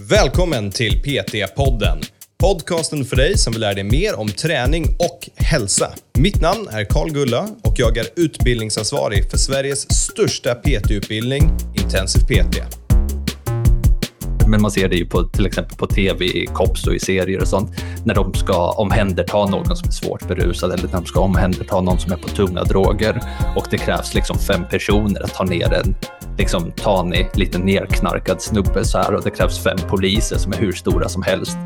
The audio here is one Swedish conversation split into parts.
Välkommen till PT-podden. Podcasten för dig som vill lära dig mer om träning och hälsa. Mitt namn är Karl Gulla och jag är utbildningsansvarig för Sveriges största PT-utbildning, Intensiv PT. Men man ser det ju på, till exempel på tv, i COPS och i serier och sånt, när de ska omhänderta någon som är svårt berusad eller när de ska omhänderta någon som är på tunga droger och det krävs liksom fem personer att ta ner en liksom tanig, lite nerknarkad snubbe så här och det krävs fem poliser som är hur stora som helst.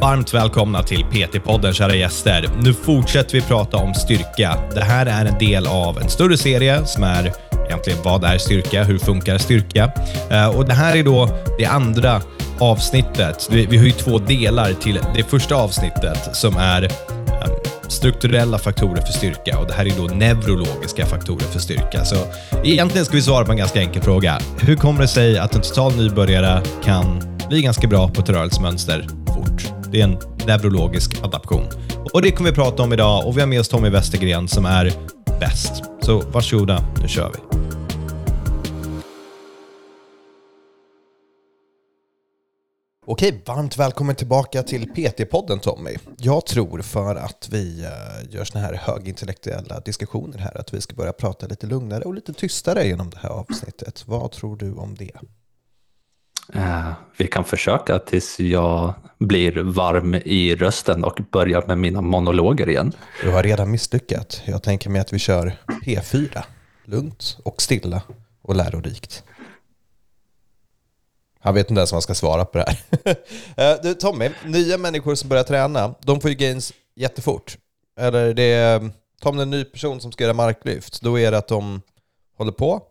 Varmt välkomna till PT-podden kära gäster. Nu fortsätter vi prata om styrka. Det här är en del av en större serie som är egentligen vad är styrka? Hur funkar styrka? Eh, och Det här är då det andra avsnittet. Vi, vi har ju två delar till det första avsnittet som är eh, strukturella faktorer för styrka och det här är då neurologiska faktorer för styrka. Så egentligen ska vi svara på en ganska enkel fråga. Hur kommer det sig att en total nybörjare kan bli ganska bra på ett rörelsemönster fort? Det är en neurologisk adaption. Och det kommer vi prata om idag och vi har med oss Tommy Westergren som är bäst. Så varsågoda, nu kör vi. Okej, varmt välkommen tillbaka till PT-podden Tommy. Jag tror för att vi uh, gör såna här högintellektuella diskussioner här, att vi ska börja prata lite lugnare och lite tystare genom det här avsnittet. Vad tror du om det? Uh, vi kan försöka tills jag blir varm i rösten och börjar med mina monologer igen. Du har redan misslyckats. Jag tänker mig att vi kör P4. Lugnt och stilla och lärorikt. Han vet inte ens vad han ska svara på det här. Eh, du, Tommy, nya människor som börjar träna, de får ju gains jättefort. Eller det är, ta en ny person som ska göra marklyft, då är det att de håller på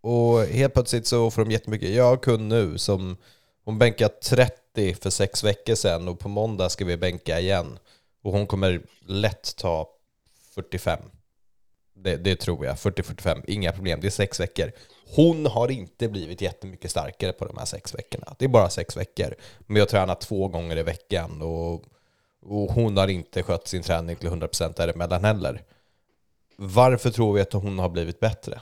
och helt plötsligt så får de jättemycket. Jag har kund nu som hon bänkar 30 för sex veckor sedan och på måndag ska vi bänka igen. Och hon kommer lätt ta 45. Det, det tror jag. 40-45, inga problem. Det är sex veckor. Hon har inte blivit jättemycket starkare på de här sex veckorna. Det är bara sex veckor. Men jag tränar två gånger i veckan och, och hon har inte skött sin träning till 100% däremellan heller. Varför tror vi att hon har blivit bättre?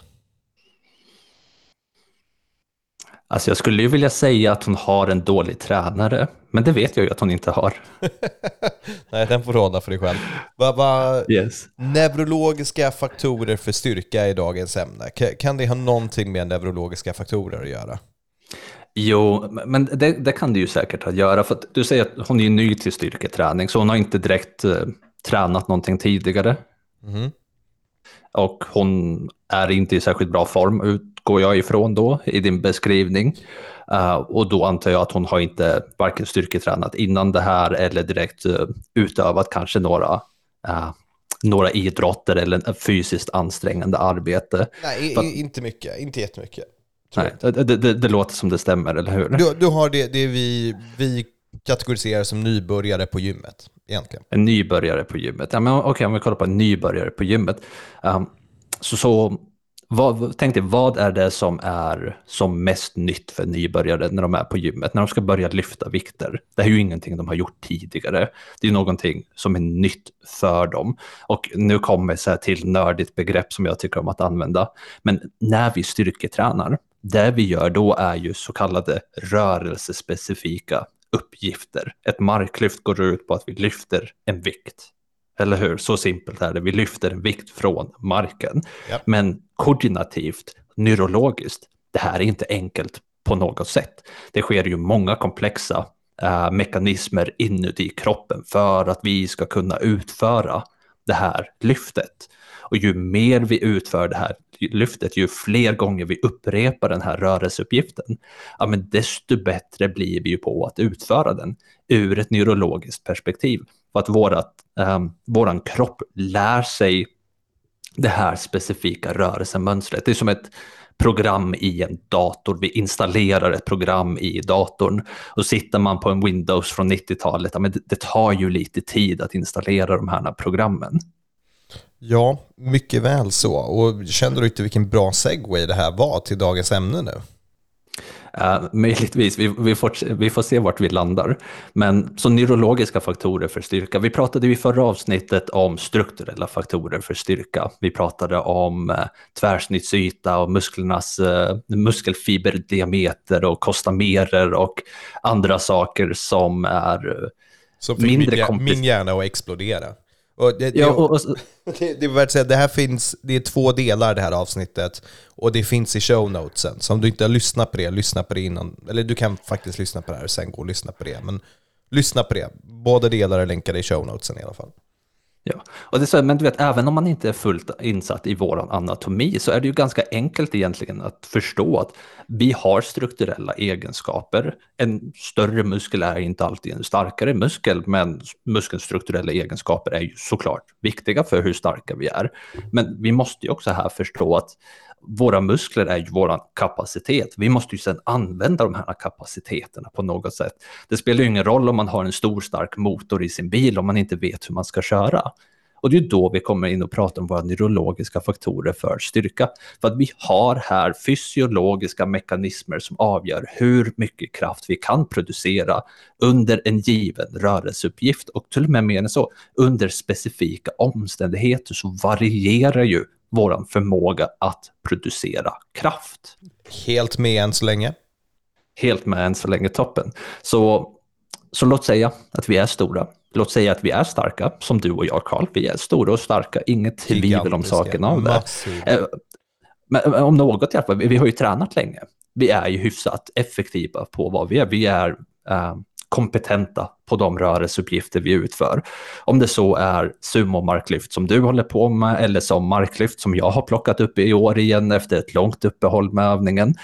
Alltså jag skulle ju vilja säga att hon har en dålig tränare, men det vet jag ju att hon inte har. Nej, den får råda för dig själv. Vad va, yes. Neurologiska faktorer för styrka i dagens ämne, kan det ha någonting med neurologiska faktorer att göra? Jo, men det, det kan det ju säkert ha att göra, för att du säger att hon är ny till styrketräning, så hon har inte direkt uh, tränat någonting tidigare. Mm. Och hon är inte i särskilt bra form, utgår jag ifrån då i din beskrivning. Uh, och då antar jag att hon har inte varken styrketränat innan det här eller direkt uh, utövat kanske några, uh, några idrotter eller fysiskt ansträngande arbete. Nej, För, inte mycket, inte jättemycket. Nej, det, det, det, låter som det stämmer, eller hur? Du, du har det, det vi, vi kategoriserar som nybörjare på gymmet, egentligen. En nybörjare på gymmet. Ja, men okej, okay, om vi kollar på en nybörjare på gymmet. Um, så, så vad, tänk dig, vad är det som är som mest nytt för nybörjare när de är på gymmet, när de ska börja lyfta vikter? Det är ju ingenting de har gjort tidigare. Det är någonting som är nytt för dem. Och nu kommer jag till nördigt begrepp som jag tycker om att använda. Men när vi styrketränar, det vi gör då är ju så kallade rörelsespecifika uppgifter. Ett marklyft går ut på att vi lyfter en vikt. Eller hur? Så simpelt är det. Vi lyfter en vikt från marken. Ja. Men koordinativt, neurologiskt, det här är inte enkelt på något sätt. Det sker ju många komplexa äh, mekanismer inuti kroppen för att vi ska kunna utföra det här lyftet. Och ju mer vi utför det här lyftet, ju fler gånger vi upprepar den här rörelseuppgiften, ja, men desto bättre blir vi ju på att utföra den ur ett neurologiskt perspektiv. För att vårat, eh, våran kropp lär sig det här specifika rörelsemönstret. Det är som ett program i en dator. Vi installerar ett program i datorn och sitter man på en Windows från 90-talet, ja, men det, det tar ju lite tid att installera de här programmen. Ja, mycket väl så. Och känner du inte vilken bra segway det här var till dagens ämne nu? Uh, möjligtvis, vi, vi, får, vi får se vart vi landar. Men så neurologiska faktorer för styrka. Vi pratade i förra avsnittet om strukturella faktorer för styrka. Vi pratade om uh, tvärsnittsyta och musklernas uh, muskelfiberdiameter och kostamerer och andra saker som är uh, som fick mindre min, min hjärna att explodera. Och det, ja, och, och, det, det, säga, det här finns, det är två delar det här avsnittet. Och det finns i show notesen. Så om du inte har lyssnat på det, lyssna på det innan. Eller du kan faktiskt lyssna på det här och sen gå och lyssna på det. Men lyssna på det. Båda delar är länkade i show notesen i alla fall. Ja, och det är så, men du vet, även om man inte är fullt insatt i vår anatomi så är det ju ganska enkelt egentligen att förstå att vi har strukturella egenskaper. En större muskel är inte alltid en starkare muskel, men muskelns strukturella egenskaper är ju såklart viktiga för hur starka vi är. Men vi måste ju också här förstå att våra muskler är ju vår kapacitet. Vi måste ju sedan använda de här kapaciteterna på något sätt. Det spelar ju ingen roll om man har en stor stark motor i sin bil om man inte vet hur man ska köra. Och det är då vi kommer in och pratar om våra neurologiska faktorer för styrka. För att vi har här fysiologiska mekanismer som avgör hur mycket kraft vi kan producera under en given rörelseuppgift och till och med mer än så, under specifika omständigheter så varierar ju vår förmåga att producera kraft. Helt med än så länge. Helt med än så länge, toppen. Så, så låt säga att vi är stora. Låt säga att vi är starka, som du och jag, Karl. Vi är stora och starka, inget tvivel om saken av det. Eh, men om något i alla fall, vi har ju tränat länge. Vi är ju hyfsat effektiva på vad vi är. Vi är uh, kompetenta på de rörelseuppgifter vi utför. Om det så är sumo-marklyft som du håller på med eller som marklyft som jag har plockat upp i år igen efter ett långt uppehåll med övningen.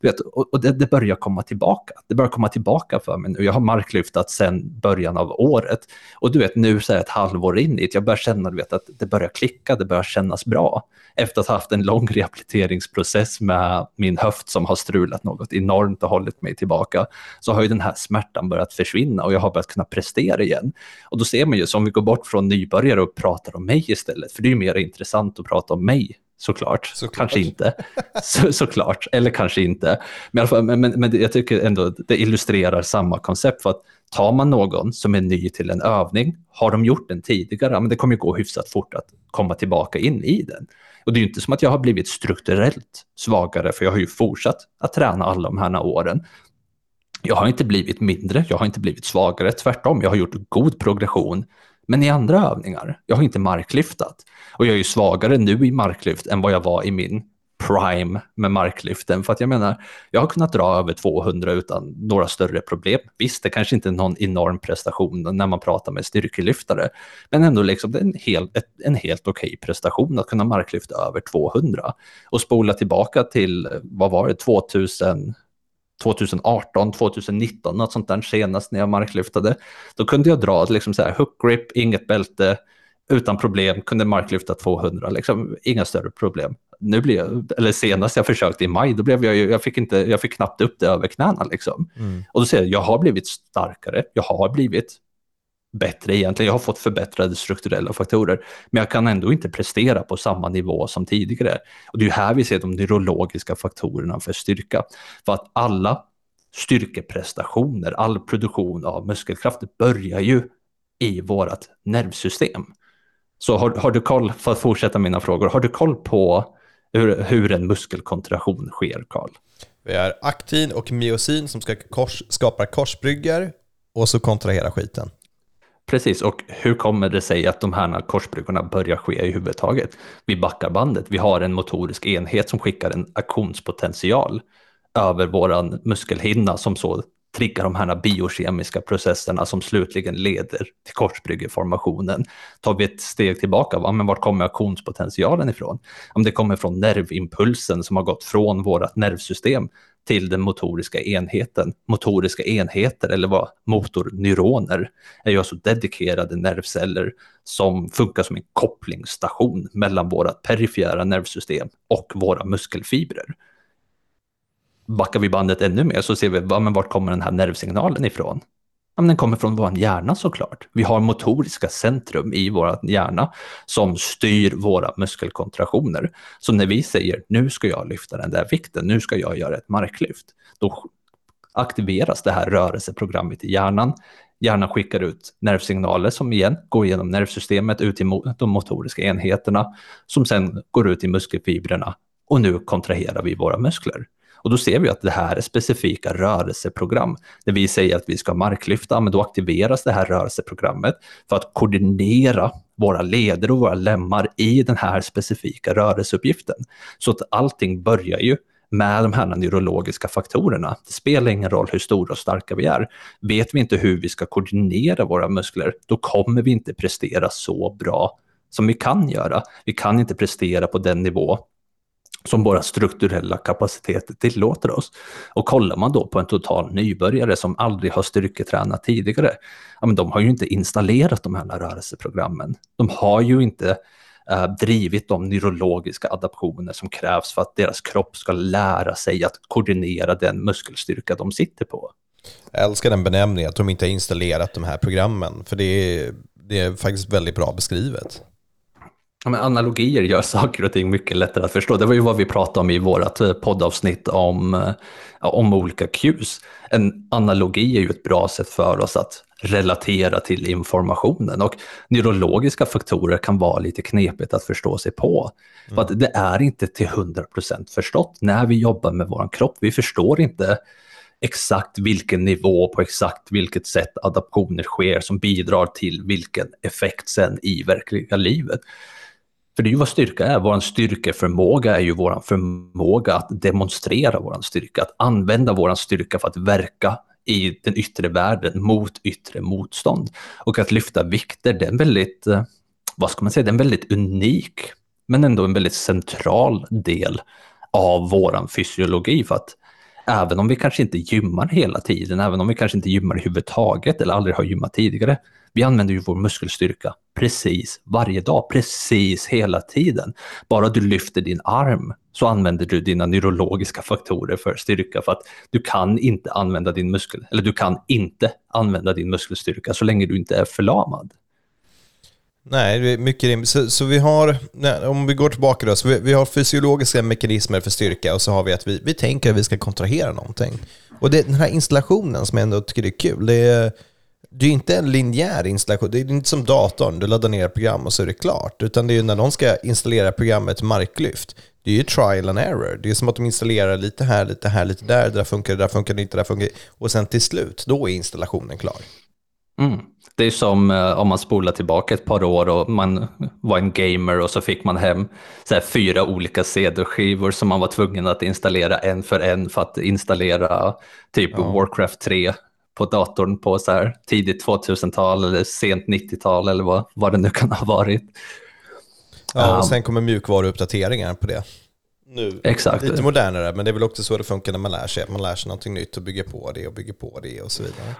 Du vet, och det, det, börjar komma tillbaka. Det börjar komma tillbaka för mig nu. Jag har marklyftat sedan början av året. Och du vet, nu så är ett halvår in i det, jag börjar känna du vet, att det börjar klicka, det börjar kännas bra. Efter att ha haft en lång rehabiliteringsprocess med min höft som har strulat något enormt och hållit mig tillbaka, så har ju den här smärtan börjat försvinna och jag har börjat kunna prestera igen. Och då ser man ju, som vi går bort från nybörjare och pratar om mig istället, för det är ju mer intressant att prata om mig såklart. såklart. Kanske inte. Så, såklart, eller kanske inte. Men, men, men, men, jag tycker ändå det illustrerar samma koncept. För att tar man någon som är ny till en övning, har de gjort den tidigare, men det kommer gå hyfsat fort att komma tillbaka in i den. Och det är ju inte som att jag har blivit strukturellt svagare, för jag har ju fortsatt att träna alla de här åren. Jag har inte blivit mindre, jag har inte blivit svagare, tvärtom, jag har gjort god progression men i andra övningar, jag har inte marklyftat. Och jag är ju svagare nu i marklyft än vad jag var i min prime med marklyften. För att jag menar, jag har kunnat dra över 200 utan några större problem. Visst, det kanske inte är någon enorm prestation när man pratar med styrkelyftare, men ändå liksom en, hel, ett, en helt okej okay prestation att kunna marklyfta över 200. Och spola tillbaka till, vad var det, 2000 2018, 2019, något sånt där senast när jag marklyftade. Då kunde jag dra liksom så här hook grip, inget bälte, utan problem, kunde marklyfta 200, liksom, inga större problem. Nu blir jag, eller senast jag försökte i maj, då blev jag jag fick, inte, jag fick knappt upp det över knäna liksom. Mm. Och då ser jag, jag har blivit starkare, jag har blivit bättre egentligen. Jag har fått förbättrade strukturella faktorer, men jag kan ändå inte prestera på samma nivå som tidigare. Och det är här vi ser de neurologiska faktorerna för styrka. För att alla styrkeprestationer, all produktion av muskelkraft börjar ju i vårt nervsystem. Så har, har, du koll, för att fortsätta mina frågor, har du koll på hur, hur en muskelkontraktion sker, Karl? Vi har aktin och myosin som ska kors, skapar korsbryggor och så kontraherar skiten. Precis, och hur kommer det sig att de här korsbryggorna börjar ske i huvud taget? Vi backar bandet, vi har en motorisk enhet som skickar en aktionspotential över våran muskelhinna som så triggar de här biokemiska processerna som slutligen leder till korsbryggeformationen. Tar vi ett steg tillbaka, va? men vart kommer aktionspotentialen ifrån? Om det kommer från nervimpulsen som har gått från vårt nervsystem till den motoriska enheten. Motoriska enheter, eller vad motorneuroner, är ju alltså dedikerade nervceller som funkar som en kopplingsstation mellan vårt perifera nervsystem och våra muskelfibrer. Backar vi bandet ännu mer så ser vi, ja, men vart kommer den här nervsignalen ifrån? Ja, den kommer från vår hjärna såklart. Vi har motoriska centrum i vår hjärna som styr våra muskelkontraktioner. Så när vi säger nu ska jag lyfta den där vikten, nu ska jag göra ett marklyft, då aktiveras det här rörelseprogrammet i hjärnan. Hjärnan skickar ut nervsignaler som igen går genom nervsystemet ut till de motoriska enheterna som sen går ut i muskelfibrerna och nu kontraherar vi våra muskler. Och då ser vi att det här är specifika rörelseprogram. När vi säger att vi ska marklyfta, men då aktiveras det här rörelseprogrammet för att koordinera våra leder och våra lemmar i den här specifika rörelseuppgiften. Så att allting börjar ju med de här neurologiska faktorerna. Det spelar ingen roll hur stora och starka vi är. Vet vi inte hur vi ska koordinera våra muskler, då kommer vi inte prestera så bra som vi kan göra. Vi kan inte prestera på den nivå som våra strukturella kapaciteter tillåter oss. Och kollar man då på en total nybörjare som aldrig har styrketränat tidigare, ja, men de har ju inte installerat de här rörelseprogrammen. De har ju inte eh, drivit de neurologiska adaptioner som krävs för att deras kropp ska lära sig att koordinera den muskelstyrka de sitter på. Jag älskar den benämningen, att de inte har installerat de här programmen, för det är, det är faktiskt väldigt bra beskrivet. Ja, men analogier gör saker och ting mycket lättare att förstå. Det var ju vad vi pratade om i vårt eh, poddavsnitt om, eh, om olika cues. En analogi är ju ett bra sätt för oss att relatera till informationen och neurologiska faktorer kan vara lite knepigt att förstå sig på. Mm. För att det är inte till 100% förstått när vi jobbar med vår kropp. Vi förstår inte exakt vilken nivå på exakt vilket sätt adaptioner sker som bidrar till vilken effekt sen i verkliga livet. För det är ju vad styrka är. Vår styrkeförmåga är ju vår förmåga att demonstrera vår styrka, att använda vår styrka för att verka i den yttre världen mot yttre motstånd. Och att lyfta vikter, det är en väldigt, eh, vad ska man säga, det är en väldigt unik, men ändå en väldigt central del av våran fysiologi. För att även om vi kanske inte gymmar hela tiden, även om vi kanske inte gymmar i huvud taget eller aldrig har gymmat tidigare, vi använder ju vår muskelstyrka precis varje dag, precis hela tiden. Bara du lyfter din arm så använder du dina neurologiska faktorer för styrka för att du kan inte använda din muskel, eller du kan inte använda din muskelstyrka så länge du inte är förlamad. Nej, det är mycket rimligt. Så, så, vi har, nej, om vi går tillbaka då, så vi, vi, har fysiologiska mekanismer för styrka och så har vi att vi, vi tänker att vi ska kontrahera någonting. Och det, den här installationen som jag ändå tycker är kul, det är, det är inte en linjär installation. Det är inte som datorn, du laddar ner ett program och så är det klart. Utan det är ju när någon ska installera programmet marklyft. Det är ju trial and error. Det är som att de installerar lite här, lite här, lite där. Det där funkar, det där funkar det inte, det där funkar Och sen till slut, då är installationen klar. Mm. Det är som uh, om man spolar tillbaka ett par år och man var en gamer och så fick man hem så fyra olika CD-skivor som man var tvungen att installera en för en för att installera typ ja. Warcraft 3 på datorn på så här tidigt 2000-tal eller sent 90-tal eller vad, vad det nu kan ha varit. Ja, och sen kommer mjukvaruuppdateringar på det. Nu, Exakt. Lite modernare, men det är väl också så det funkar när man lär sig. Man lär sig någonting nytt och bygger på det och bygger på det och så vidare.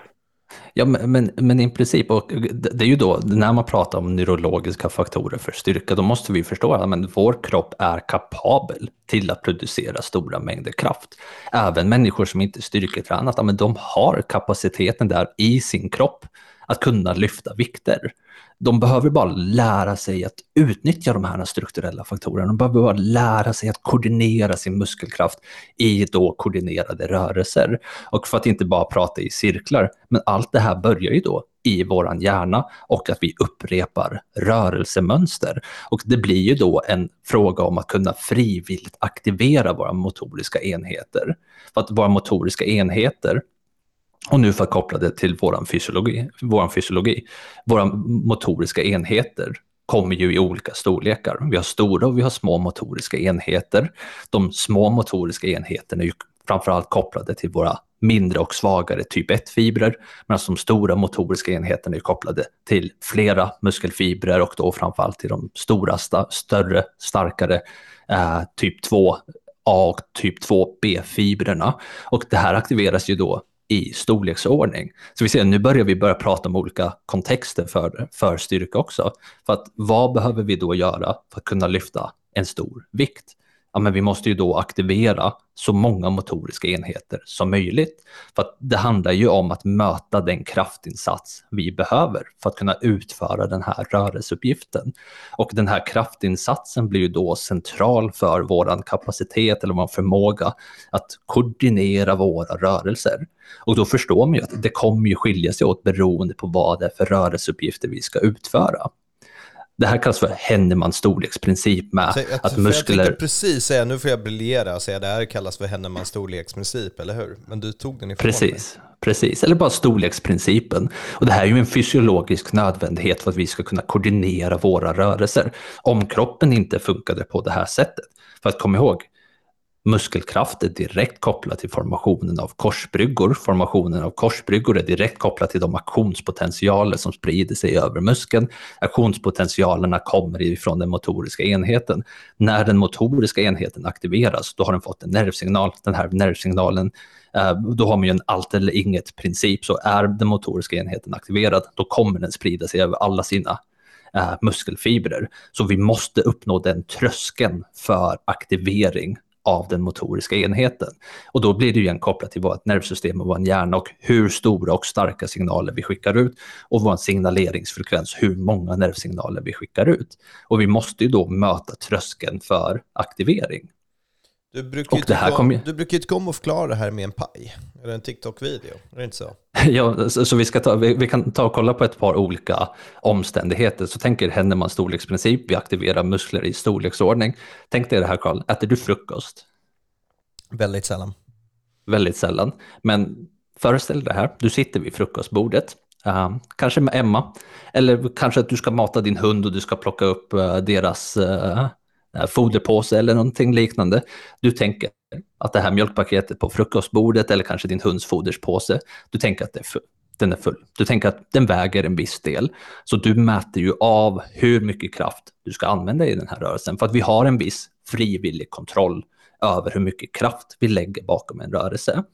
Ja, men, men i princip, och det är ju då när man pratar om neurologiska faktorer för styrka, då måste vi förstå att vår kropp är kapabel till att producera stora mängder kraft. Även människor som inte är styrketränat, men de har kapaciteten där i sin kropp att kunna lyfta vikter. De behöver bara lära sig att utnyttja de här strukturella faktorerna. De behöver bara lära sig att koordinera sin muskelkraft i då koordinerade rörelser. Och för att inte bara prata i cirklar, men allt det här börjar ju då i våran hjärna och att vi upprepar rörelsemönster. Och det blir ju då en fråga om att kunna frivilligt aktivera våra motoriska enheter. För att våra motoriska enheter och nu för att koppla det till vår fysiologi, våran fysiologi. Våra motoriska enheter kommer ju i olika storlekar. Vi har stora och vi har små motoriska enheter. De små motoriska enheterna är ju framförallt kopplade till våra mindre och svagare typ 1-fibrer, medan de stora motoriska enheterna är kopplade till flera muskelfibrer och då framförallt till de stora, sta större, starkare eh, typ 2 A och typ 2 B-fibrerna. Och det här aktiveras ju då i storleksordning. Så vi ser, nu börjar vi börja prata om olika kontexter för, för styrka också. För att vad behöver vi då göra för att kunna lyfta en stor vikt? Ja, men vi måste ju då aktivera så många motoriska enheter som möjligt. För att det handlar ju om att möta den kraftinsats vi behöver för att kunna utföra den här rörelseuppgiften. Och den här kraftinsatsen blir ju då central för vår kapacitet eller vår förmåga att koordinera våra rörelser. Och då förstår man ju att det kommer ju skilja sig åt beroende på vad det är för rörelseuppgifter vi ska utföra. Det här kallas för Hennemans storleksprincip med Så jag, att muskler... Jag precis säga, nu får jag briljera och säga det här kallas för Hennemans storleksprincip, eller hur? Men du tog den ifrån Precis, precis. Eller bara storleksprincipen. Och det här är ju en fysiologisk nödvändighet för att vi ska kunna koordinera våra rörelser. Om kroppen inte funkade på det här sättet. För att komma ihåg, Muskelkraft är direkt kopplat till formationen av korsbryggor. Formationen av korsbryggor är direkt kopplat till de aktionspotentialer som sprider sig över muskeln. Aktionspotentialerna kommer ifrån den motoriska enheten. När den motoriska enheten aktiveras, då har den fått en nervsignal. Den här nervsignalen eh, då har man ju en allt eller inget princip, så är den motoriska enheten aktiverad, då kommer den sprida sig över alla sina eh, muskelfibrer. Så vi måste uppnå den tröskeln för aktivering av den motoriska enheten. Och då blir det ju igen kopplat till vårt nervsystem och vår hjärna och hur stora och starka signaler vi skickar ut och vår signaleringsfrekvens, hur många nervsignaler vi skickar ut. Och vi måste ju då möta tröskeln för aktivering. Du brukar, ju tycka om, du brukar ju tycka om att förklara det här med en paj, eller en TikTok-video, är det inte så? ja, så, så, vi, ska ta, vi, vi, kan ta och kolla på ett par olika omständigheter. Så tänk er Hennemans storleksprincip, vi aktiverar muskler i storleksordning. Tänk dig det här Karl, äter du frukost? Väldigt sällan. Väldigt sällan, men föreställ dig det här, du sitter vid frukostbordet, uh, kanske med Emma, eller kanske att du ska mata din hund och du ska plocka upp uh, deras uh, foderpåse eller någonting liknande. Du tänker att det här mjölkpaketet på frukostbordet eller kanske din hunds foderspåse, du tänker att den är full. Du tänker att den väger en viss del. Så du mäter ju av hur mycket kraft du ska använda i den här rörelsen för att vi har en viss frivillig kontroll över hur mycket kraft vi lägger bakom en rörelse.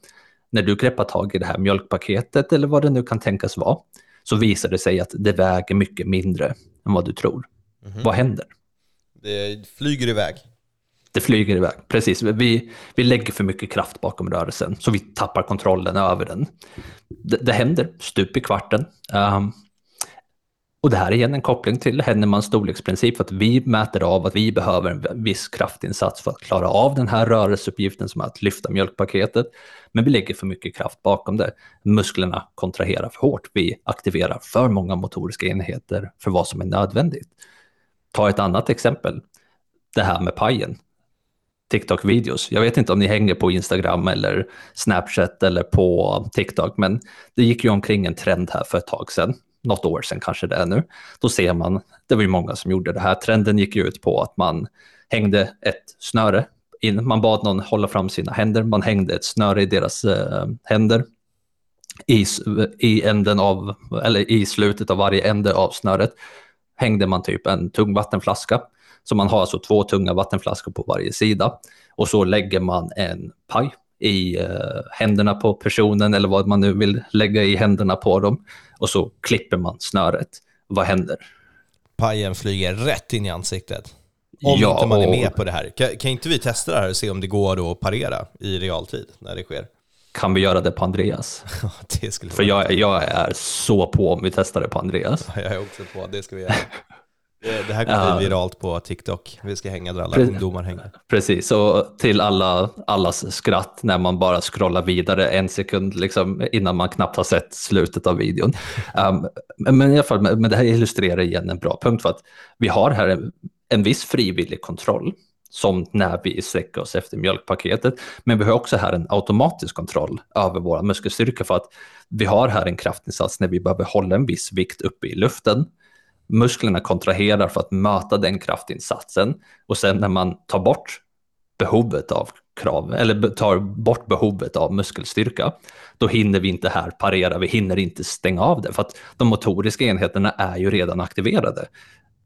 När du greppar tag i det här mjölkpaketet eller vad det nu kan tänkas vara så visar det sig att det väger mycket mindre än vad du tror. Mm -hmm. Vad händer? Det flyger iväg. Det flyger iväg, precis. Vi, vi lägger för mycket kraft bakom rörelsen, så vi tappar kontrollen över den. Det, det händer stup i kvarten. Um, och det här är igen en koppling till Hennemans storleksprincip, för att vi mäter av att vi behöver en viss kraftinsats för att klara av den här rörelseuppgiften som är att lyfta mjölkpaketet. Men vi lägger för mycket kraft bakom det. Musklerna kontraherar för hårt. Vi aktiverar för många motoriska enheter för vad som är nödvändigt. Ta ett annat exempel, det här med pajen. TikTok-videos. Jag vet inte om ni hänger på Instagram eller Snapchat eller på TikTok, men det gick ju omkring en trend här för ett tag sedan, något år sedan kanske det är nu. Då ser man, det var ju många som gjorde det här, trenden gick ju ut på att man hängde ett snöre in, man bad någon hålla fram sina händer, man hängde ett snöre i deras eh, händer. I, i, änden av, eller i slutet av varje ände av snöret hängde man typ en tung vattenflaska. Så man har alltså två tunga vattenflaskor på varje sida. Och så lägger man en paj i uh, händerna på personen eller vad man nu vill lägga i händerna på dem. Och så klipper man snöret. Vad händer? Pajen flyger rätt in i ansiktet. Om ja, inte man är med på det här. Kan, kan inte vi testa det här och se om det går att parera i realtid när det sker? Kan vi göra det på Andreas? det skulle För jag, jag, är så på om vi testar det på Andreas. jag är också på, det ska vi göra. Det här kommer bli viralt på TikTok. Vi ska hänga där alla Pre ungdomar hänger. Precis, och till alla, allas skratt när man bara scrollar vidare en sekund liksom, innan man knappt har sett slutet av videon. Um, men i alla fall, men det här illustrerar igen en bra punkt för att vi har här en, en viss frivillig kontroll som när vi sträcker oss efter mjölkpaketet. Men vi har också här en automatisk kontroll över vår muskelstyrka för att vi har här en kraftinsats när vi behöver hålla en viss vikt uppe i luften. Musklerna kontraherar för att möta den kraftinsatsen och sen när man tar bort behovet av krav eller tar bort behovet av muskelstyrka, då hinner vi inte här parera, vi hinner inte stänga av det för att de motoriska enheterna är ju redan aktiverade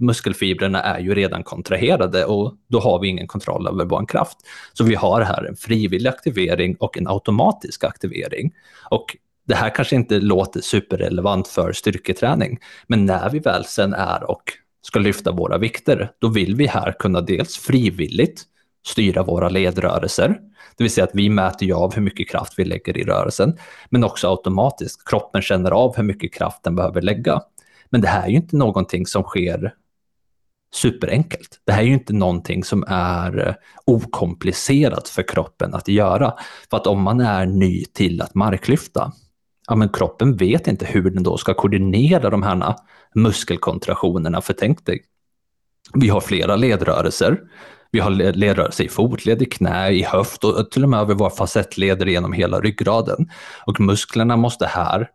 muskelfibrerna är ju redan kontraherade och då har vi ingen kontroll över vår kraft. Så vi har här en frivillig aktivering och en automatisk aktivering. Och det här kanske inte låter superrelevant för styrketräning, men när vi väl sen är och ska lyfta våra vikter, då vill vi här kunna dels frivilligt styra våra ledrörelser. Det vill säga att vi mäter ju av hur mycket kraft vi lägger i rörelsen, men också automatiskt. Kroppen känner av hur mycket kraft den behöver lägga. Men det här är ju inte någonting som sker superenkelt. Det här är ju inte någonting som är eh, okomplicerat för kroppen att göra. För att om man är ny till att marklyfta, ja men kroppen vet inte hur den då ska koordinera de här muskelkontraktionerna. För tänk dig, vi har flera ledrörelser. Vi har ledrörelser i fotled, i knä, i höft och till och med över våra facettleder genom hela ryggraden. Och musklerna måste här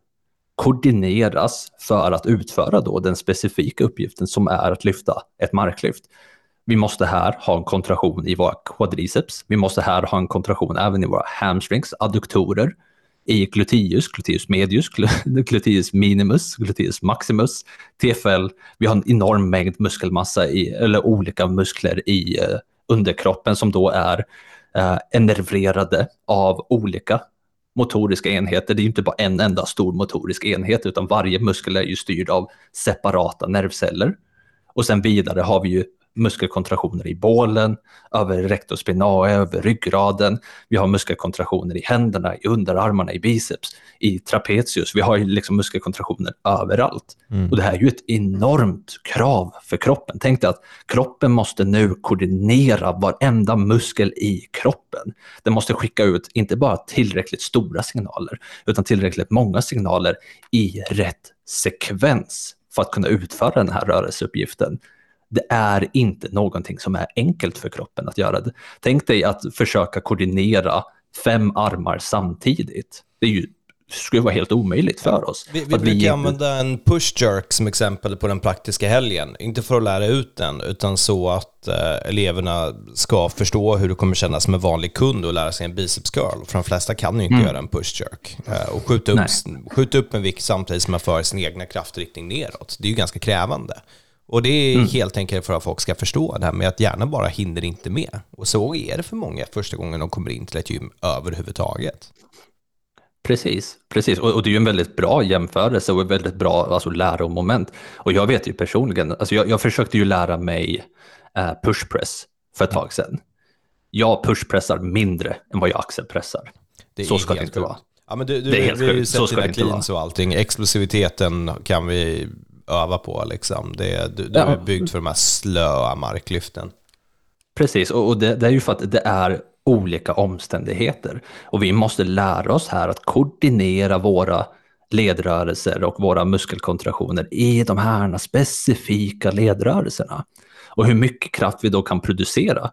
koordineras för att utföra då den specifika uppgiften som är att lyfta ett marklyft. Vi måste här ha en kontraktion i våra quadriceps. Vi måste här ha en kontraktion även i våra hamstrings, adduktorer, i gluteus, gluteus medius, gluteus minimus, gluteus maximus, TFL. Vi har en enorm mängd muskelmassa i, eller olika muskler i eh, underkroppen som då är eh, enerverade av olika motoriska enheter. Det är inte bara en enda stor motorisk enhet utan varje muskel är ju styrd av separata nervceller. Och sen vidare har vi ju muskelkontraktioner i bålen, över rectus spinae, över ryggraden. Vi har muskelkontraktioner i händerna, i underarmarna, i biceps, i trapezius. Vi har liksom muskelkontraktioner överallt. Mm. Och det här är ju ett enormt krav för kroppen. Tänk dig att kroppen måste nu koordinera varenda muskel i kroppen. Den måste skicka ut inte bara tillräckligt stora signaler, utan tillräckligt många signaler i rätt sekvens för att kunna utföra den här rörelseuppgiften det är inte någonting som är enkelt för kroppen att göra. Tänk dig att försöka koordinera fem armar samtidigt. Det är ju skulle vara helt omöjligt för oss. Vi, vi brukar använda en push jerk som exempel på den praktiska helgen. Inte för att lära ut den, utan så att eh, eleverna ska förstå hur det kommer kännas med vanlig kund och lära sig en biceps curl. För de flesta kan ju inte mm. göra en push jerk. Eh, och skjuta upp, skjuta upp en vikt samtidigt som man för sin egna kraftriktning neråt. Det är ju ganska krävande. Och det är mm. helt enkelt för att folk ska förstå det här med att hjärnan bara hinner inte med. Och så är det för många första gången de kommer in till ett gym överhuvudtaget. Precis, precis. Och, och, det är ju en väldigt bra jämförelse och ett väldigt bra alltså, läromoment. Och jag vet ju personligen, alltså jag, jag försökte ju lära mig eh, pushpress för ett tag sedan. Jag pushpressar mindre än vad jag axelpressar. så ska det inte vara. Ja, men du, du, det är helt vi har ju sett dina cleans och allting. Explosiviteten kan vi öva på. Liksom. Det, du, du är byggd för de här slöa marklyften. Precis, och det, det är ju för att det är olika omständigheter. Och vi måste lära oss här att koordinera våra ledrörelser och våra muskelkontraktioner i de här specifika ledrörelserna. Och hur mycket kraft vi då kan producera.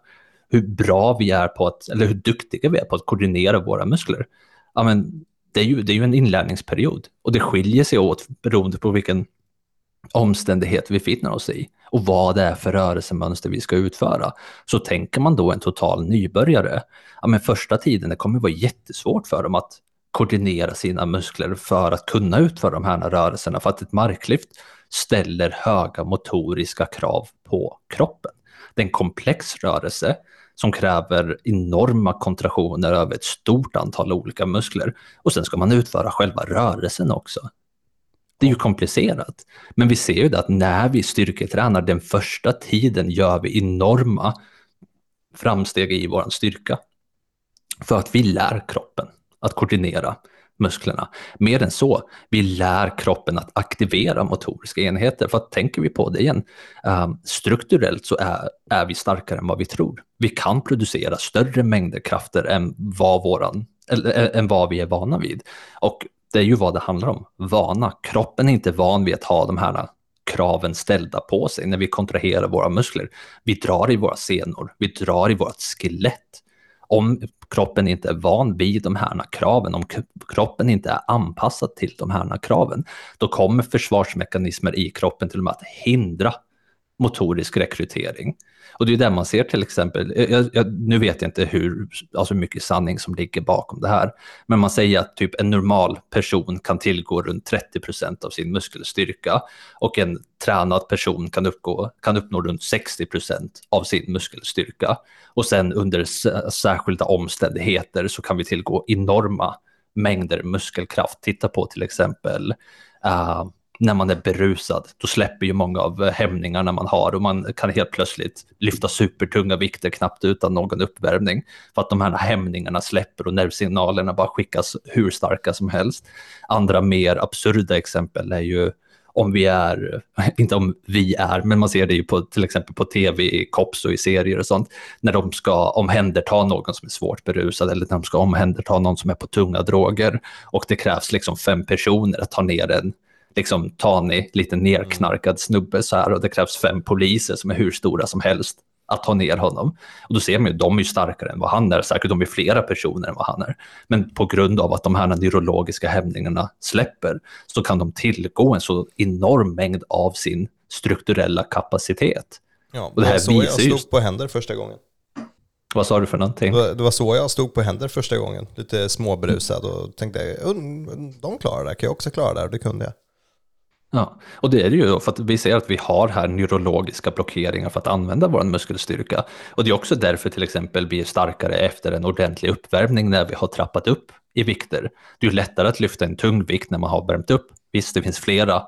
Hur bra vi är på att, eller hur duktiga vi är på att koordinera våra muskler. Ja, men det, är ju, det är ju en inlärningsperiod och det skiljer sig åt beroende på vilken omständighet vi finner oss i och vad det är för rörelsemönster vi ska utföra. Så tänker man då en total nybörjare, ja men första tiden det kommer vara jättesvårt för dem att koordinera sina muskler för att kunna utföra de här rörelserna för att ett marklyft ställer höga motoriska krav på kroppen. Det är en komplex rörelse som kräver enorma kontraktioner över ett stort antal olika muskler och sen ska man utföra själva rörelsen också. Det är ju komplicerat. Men vi ser ju det att när vi styrketränar den första tiden gör vi enorma framsteg i vår styrka. För att vi lär kroppen att koordinera musklerna. Mer än så, vi lär kroppen att aktivera motoriska enheter. För att tänker vi på det igen, ehm, strukturellt så är, är vi starkare än vad vi tror. Vi kan producera större mängder krafter än vad, våran, eller, än vad vi är vana vid. Och det är ju vad det handlar om. Vana. Kroppen är inte van vid att ha de här kraven ställda på sig när vi kontraherar våra muskler. Vi drar i våra senor, vi drar i vårt skelett. Om kroppen inte är van vid de här kraven, om kroppen inte är anpassad till de här kraven, då kommer försvarsmekanismer i kroppen till och med att hindra motorisk rekrytering. Och det är där man ser till exempel, jag, jag, nu vet jag inte hur alltså mycket sanning som ligger bakom det här, men man säger att typ en normal person kan tillgå runt 30 procent av sin muskelstyrka och en tränad person kan, uppgå, kan uppnå runt 60 procent av sin muskelstyrka. Och sen under särskilda omständigheter så kan vi tillgå enorma mängder muskelkraft. Titta på till exempel uh, när man är berusad, då släpper ju många av eh, hämningarna man har och man kan helt plötsligt lyfta supertunga vikter knappt utan någon uppvärmning. För att de här hämningarna släpper och nervsignalerna bara skickas hur starka som helst. Andra mer absurda exempel är ju om vi är, inte om vi är, men man ser det ju på, till exempel på tv, i kops och i serier och sånt, när de ska omhänderta någon som är svårt berusad eller när de ska omhänderta någon som är på tunga droger och det krävs liksom fem personer att ta ner en liksom tanig, lite nerknarkad snubbe så här och det krävs fem poliser som är hur stora som helst att ta ner honom. Och då ser man ju, de är ju starkare än vad han är, säkert de är flera personer än vad han är. Men på grund av att de här neurologiska hämningarna släpper så kan de tillgå en så enorm mängd av sin strukturella kapacitet. Ja, och det här så jag stod just... på händer första gången. Vad sa du för någonting? Det var så jag stod på händer första gången, lite småberusad och tänkte, de klarar det, kan jag också klara det? Och det kunde jag. Ja, och det är det ju då för att vi ser att vi har här neurologiska blockeringar för att använda vår muskelstyrka. Och det är också därför till exempel vi är starkare efter en ordentlig uppvärmning när vi har trappat upp i vikter. Det är ju lättare att lyfta en tung vikt när man har värmt upp. Visst, det finns flera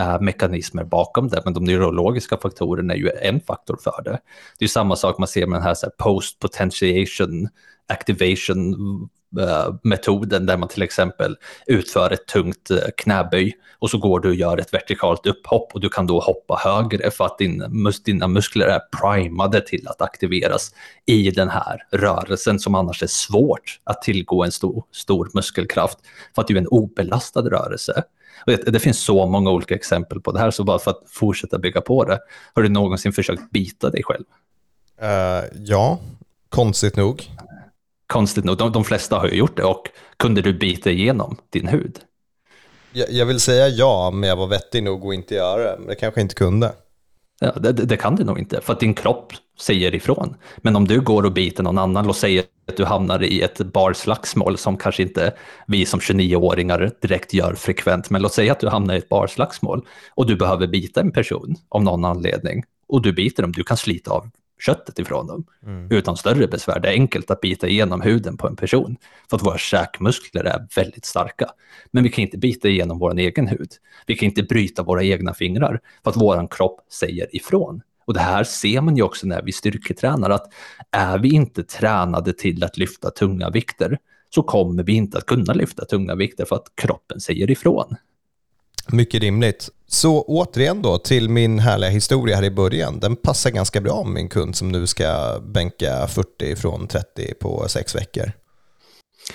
äh, mekanismer bakom det, men de neurologiska faktorerna är ju en faktor för det. Det är ju samma sak man ser med den här, här post potentiation activation Eh, metoden där man till exempel utför ett tungt eh, knäböj och så går du och gör ett vertikalt upphopp och du kan då hoppa högre för att din, dina muskler är primade till att aktiveras i den här rörelsen som annars är svårt att tillgå en stor, stor muskelkraft för att det är en obelastad rörelse. Och det, det, finns så många olika exempel på det här, så bara för att fortsätta bygga på det, har du någonsin försökt bita dig själv? Uh, ja, konstigt nog konstigt nog, de, de flesta har ju gjort det och kunde du bita igenom din hud? Jag, jag vill säga ja, men jag var vettig nog att inte göra det. Men det kanske inte kunde. Ja, det, det, kan du nog inte, för att din kropp säger ifrån. Men om du går och biter någon annan, låt säga att du hamnar i ett barslagsmål som kanske inte vi som 29-åringar direkt gör frekvent, men låt säga att du hamnar i ett barslagsmål och du behöver bita en person av någon anledning och du biter dem, du kan slita av köttet ifrån dem mm. utan större besvär. Det är enkelt att bita igenom huden på en person för att våra käkmuskler är väldigt starka. Men vi kan inte bita igenom vår egen hud. Vi kan inte bryta våra egna fingrar för att vår kropp säger ifrån. Och det här ser man ju också när vi styrketränar, att är vi inte tränade till att lyfta tunga vikter så kommer vi inte att kunna lyfta tunga vikter för att kroppen säger ifrån. Mycket rimligt. Så återigen då till min härliga historia här i början. Den passar ganska bra med min kund som nu ska bänka 40 från 30 på sex veckor.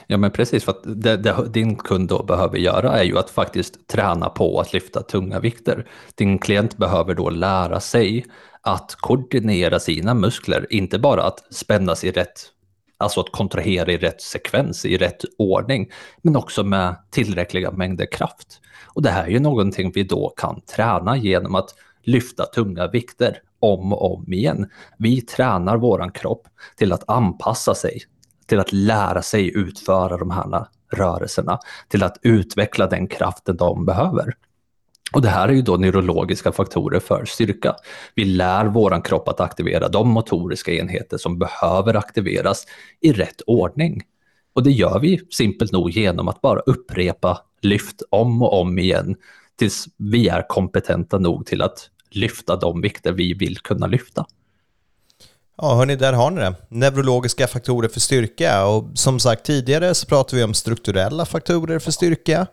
Ja men precis, för att det, det, din kund då behöver göra är ju att faktiskt träna på att lyfta tunga vikter. Din klient behöver då lära sig att koordinera sina muskler, inte bara att spännas i rätt, alltså att kontrahera i rätt sekvens, i rätt ordning, men också med tillräckliga mängder kraft. Och det här är ju någonting vi då kan träna genom att lyfta tunga vikter om och om igen. Vi tränar våran kropp till att anpassa sig, till att lära sig utföra de här rörelserna, till att utveckla den kraften de behöver. Och det här är ju då neurologiska faktorer för styrka. Vi lär vår kropp att aktivera de motoriska enheter som behöver aktiveras i rätt ordning. Och det gör vi simpelt nog genom att bara upprepa lyft om och om igen tills vi är kompetenta nog till att lyfta de vikter vi vill kunna lyfta. Ja, hörni, där har ni det. Neurologiska faktorer för styrka. Och som sagt tidigare så pratar vi om strukturella faktorer för styrka.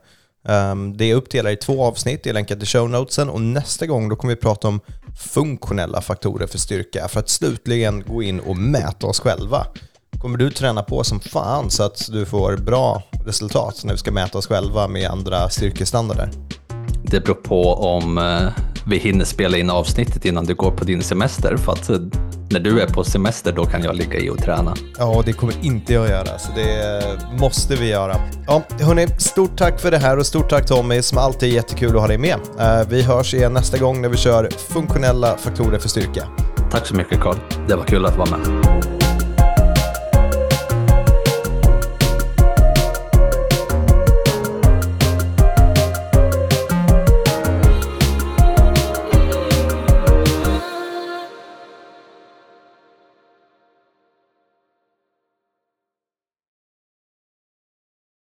Um, det är uppdelat i två avsnitt, det är länkat till show notesen och nästa gång då kommer vi prata om funktionella faktorer för styrka för att slutligen gå in och mäta oss själva kommer du träna på som fan så att du får bra resultat när vi ska mäta oss själva med andra styrkestandarder? Det beror på om eh, vi hinner spela in avsnittet innan du går på din semester. För att eh, när du är på semester då kan jag ligga i och träna. Ja, det kommer inte jag göra, så det måste vi göra. Ja, hörni, stort tack för det här och stort tack Tommy, som alltid är jättekul att ha dig med. Eh, vi hörs igen nästa gång när vi kör funktionella faktorer för styrka. Tack så mycket Carl, det var kul att vara med.